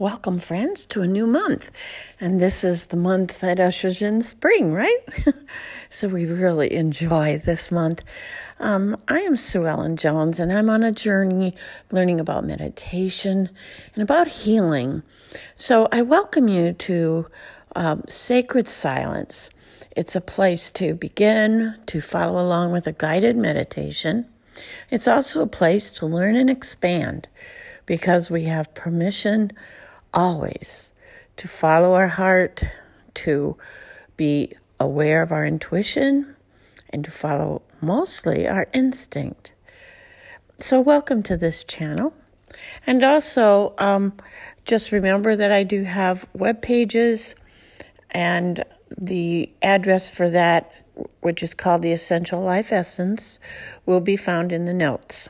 Welcome, friends, to a new month. And this is the month that ushers in spring, right? so we really enjoy this month. Um, I am Sue Ellen Jones, and I'm on a journey learning about meditation and about healing. So I welcome you to um, Sacred Silence. It's a place to begin, to follow along with a guided meditation. It's also a place to learn and expand because we have permission always to follow our heart, to be aware of our intuition, and to follow mostly our instinct. So, welcome to this channel. And also, um, just remember that I do have web pages, and the address for that, which is called the Essential Life Essence, will be found in the notes.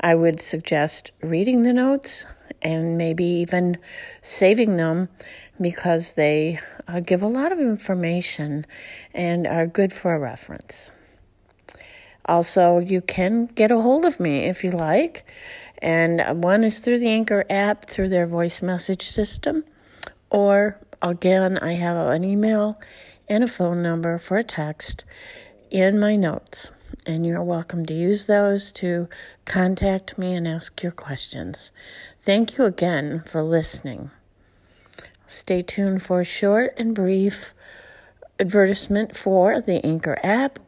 I would suggest reading the notes and maybe even saving them because they uh, give a lot of information and are good for a reference. Also, you can get a hold of me if you like, and one is through the Anchor app through their voice message system, or again, I have an email and a phone number for a text in my notes and you're welcome to use those to contact me and ask your questions. Thank you again for listening. Stay tuned for a short and brief advertisement for the Anchor app,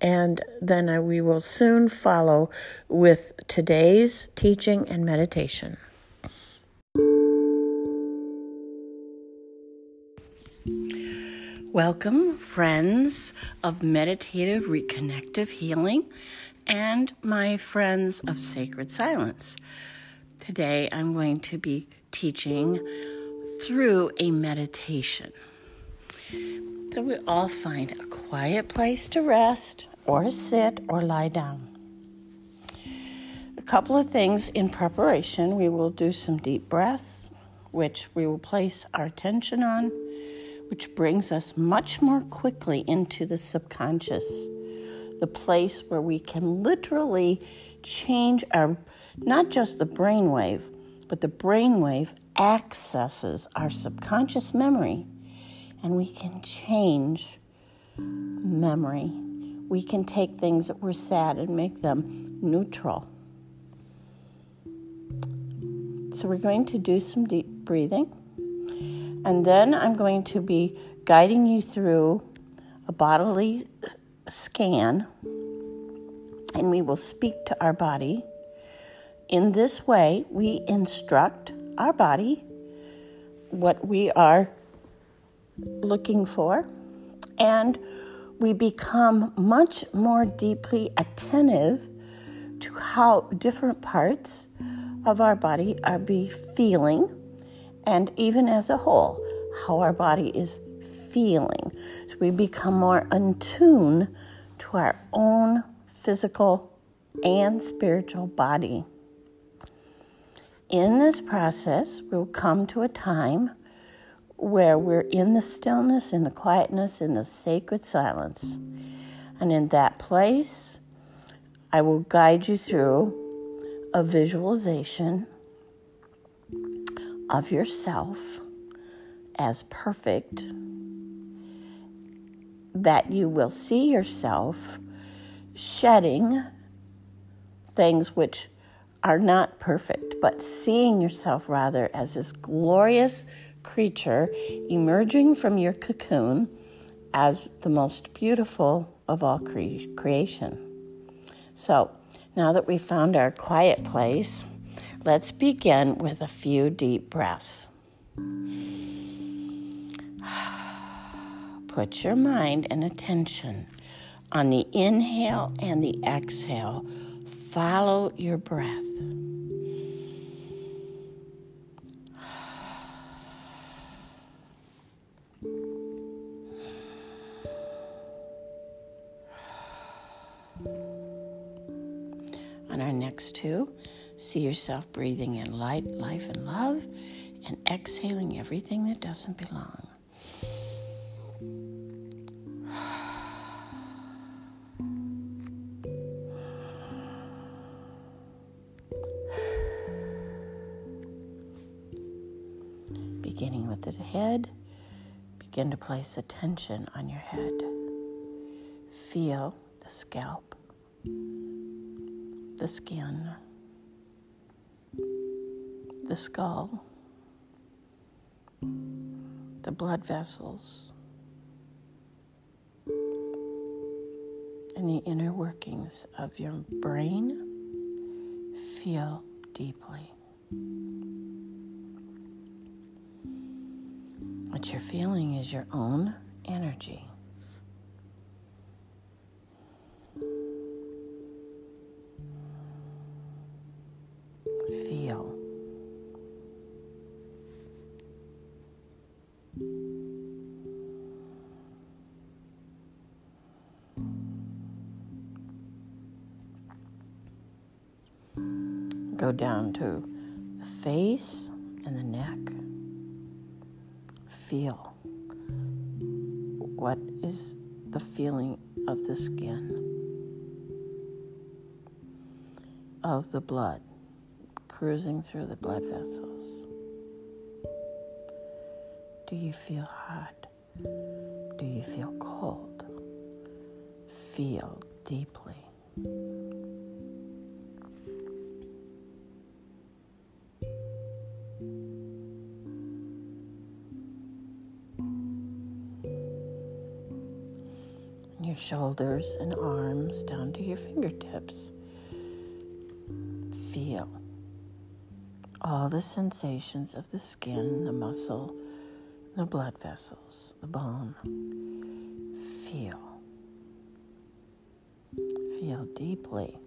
and then I, we will soon follow with today's teaching and meditation. Welcome, friends of meditative reconnective healing and my friends of sacred silence. Today I'm going to be teaching through a meditation. So we all find a quiet place to rest or sit or lie down. A couple of things in preparation. We will do some deep breaths, which we will place our attention on which brings us much more quickly into the subconscious, the place where we can literally change our, not just the brainwave, but the brainwave accesses our subconscious memory and we can change memory. We can take things that were sad and make them neutral. So, we're going to do some deep breathing. And then I'm going to be guiding you through a bodily scan, and we will speak to our body. In this way, we instruct our body what we are looking for, and we become much more deeply attentive to how different parts of our body are be feeling and even as a whole, how our body is feeling. So we become more in tune to our own physical and spiritual body. In this process, we'll come to a time where we're in the stillness, in the quietness, in the sacred silence. And in that place, I will guide you through a visualization of yourself as perfect, that you will see yourself shedding things which are not perfect, but seeing yourself rather as this glorious creature emerging from your cocoon as the most beautiful of all cre- creation. So, now that we've found our quiet place, Let's begin with a few deep breaths. Put your mind and attention on the inhale and the exhale. Follow your breath. On our next two, See yourself breathing in light, life, and love, and exhaling everything that doesn't belong. beginning with the head, begin to place attention on your head. Feel the scalp, the skin, the skull, the blood vessels, and the inner workings of your brain. Feel deeply. What you're feeling is your own energy. Feel. Go down to the face and the neck. Feel what is the feeling of the skin, of the blood cruising through the blood vessels. Do you feel hot? Do you feel cold? Feel deeply. Your shoulders and arms down to your fingertips. Feel all the sensations of the skin, the muscle, the blood vessels, the bone. Feel. Feel deeply.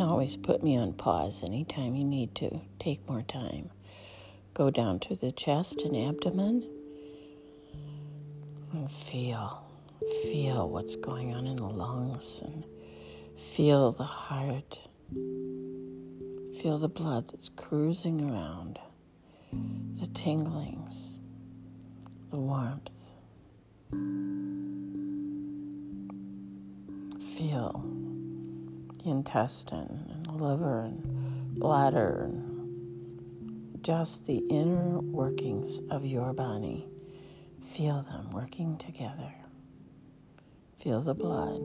Can always put me on pause anytime you need to. Take more time. Go down to the chest and abdomen and feel. Feel what's going on in the lungs and feel the heart. Feel the blood that's cruising around, the tinglings, the warmth. Feel intestine and liver and bladder and just the inner workings of your body. Feel them working together. Feel the blood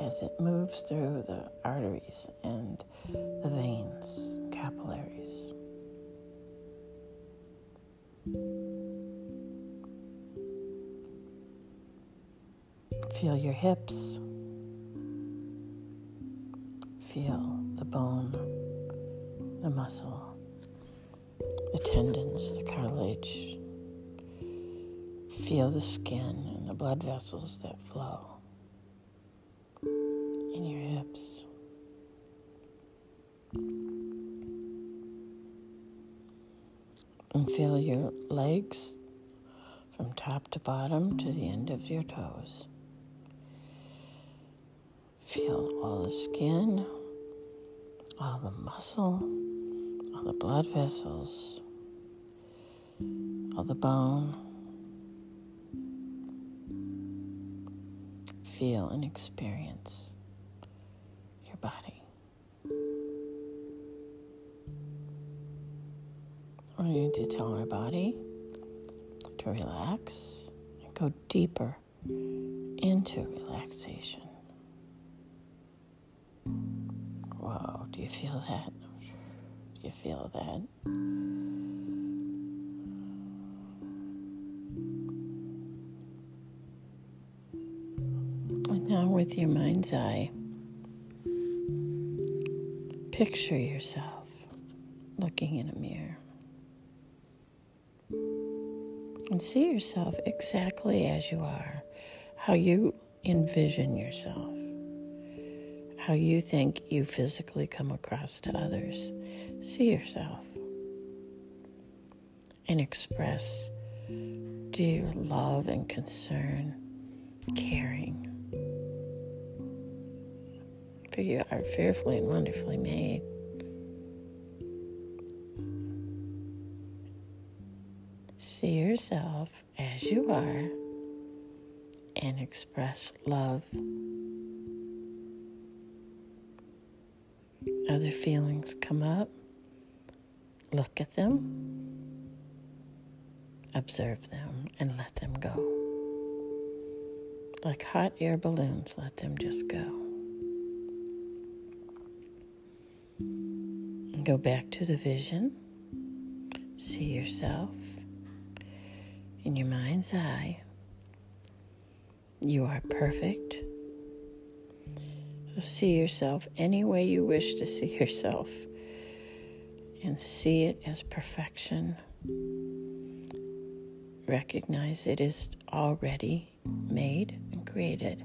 as it moves through the arteries and the veins, capillaries. Feel your hips feel the bone, the muscle, the tendons, the cartilage. Feel the skin and the blood vessels that flow in your hips. And feel your legs from top to bottom to the end of your toes. Feel all the skin, all the muscle, all the blood vessels, all the bone. Feel and experience your body. We need to tell our body to relax and go deeper into relaxation. Do you feel that? Do you feel that? And now, with your mind's eye, picture yourself looking in a mirror. And see yourself exactly as you are, how you envision yourself how you think you physically come across to others. See yourself and express dear love and concern, caring. For you are fearfully and wonderfully made. See yourself as you are and express love Other feelings come up, look at them, observe them, and let them go. Like hot air balloons, let them just go. Go back to the vision. See yourself in your mind's eye. You are perfect. See yourself any way you wish to see yourself and see it as perfection. Recognize it is already made and created.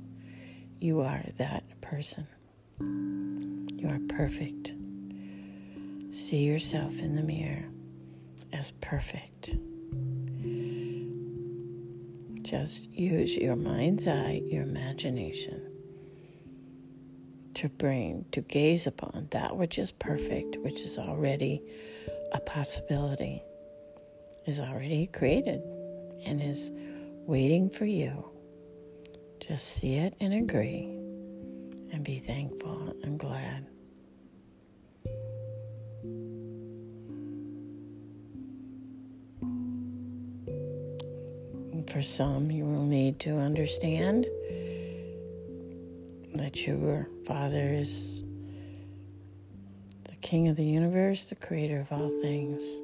You are that person. You are perfect. See yourself in the mirror as perfect. Just use your mind's eye, your imagination to bring, to gaze upon that which is perfect, which is already a possibility, is already created and is waiting for you. Just see it and agree and be thankful and glad. For some, you will need to understand that your Father is the King of the universe, the creator of all things.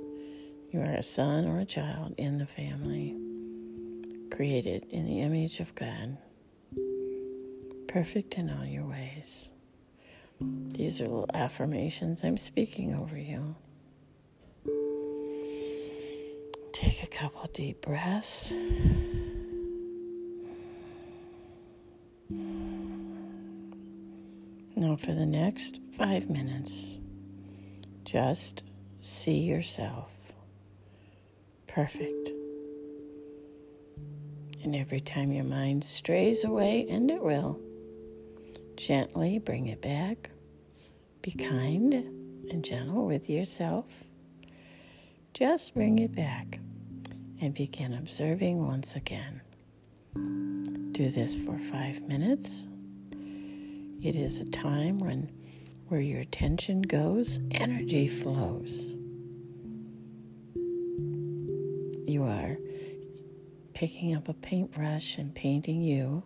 You are a son or a child in the family, created in the image of God, perfect in all your ways. These are little affirmations I'm speaking over you. Take a couple deep breaths. For the next five minutes, just see yourself perfect. And every time your mind strays away, and it will, gently bring it back. Be kind and gentle with yourself. Just bring it back and begin observing once again. Do this for five minutes. It is a time when where your attention goes, energy flows. You are picking up a paintbrush and painting you.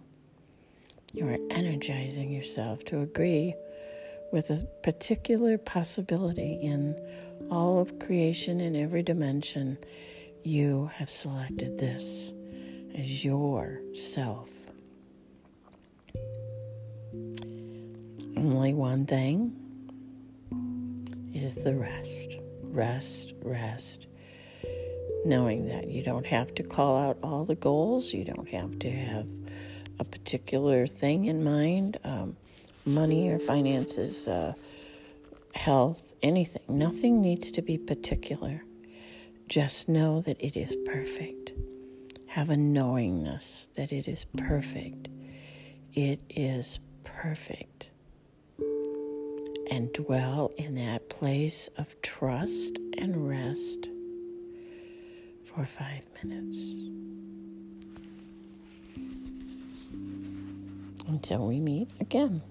You are energizing yourself to agree with a particular possibility in all of creation in every dimension you have selected this as your self. Only one thing is the rest. Rest, rest. Knowing that you don't have to call out all the goals, you don't have to have a particular thing in mind um, money or finances, uh, health, anything. Nothing needs to be particular. Just know that it is perfect. Have a knowingness that it is perfect. It is perfect. And dwell in that place of trust and rest for five minutes. Until we meet again.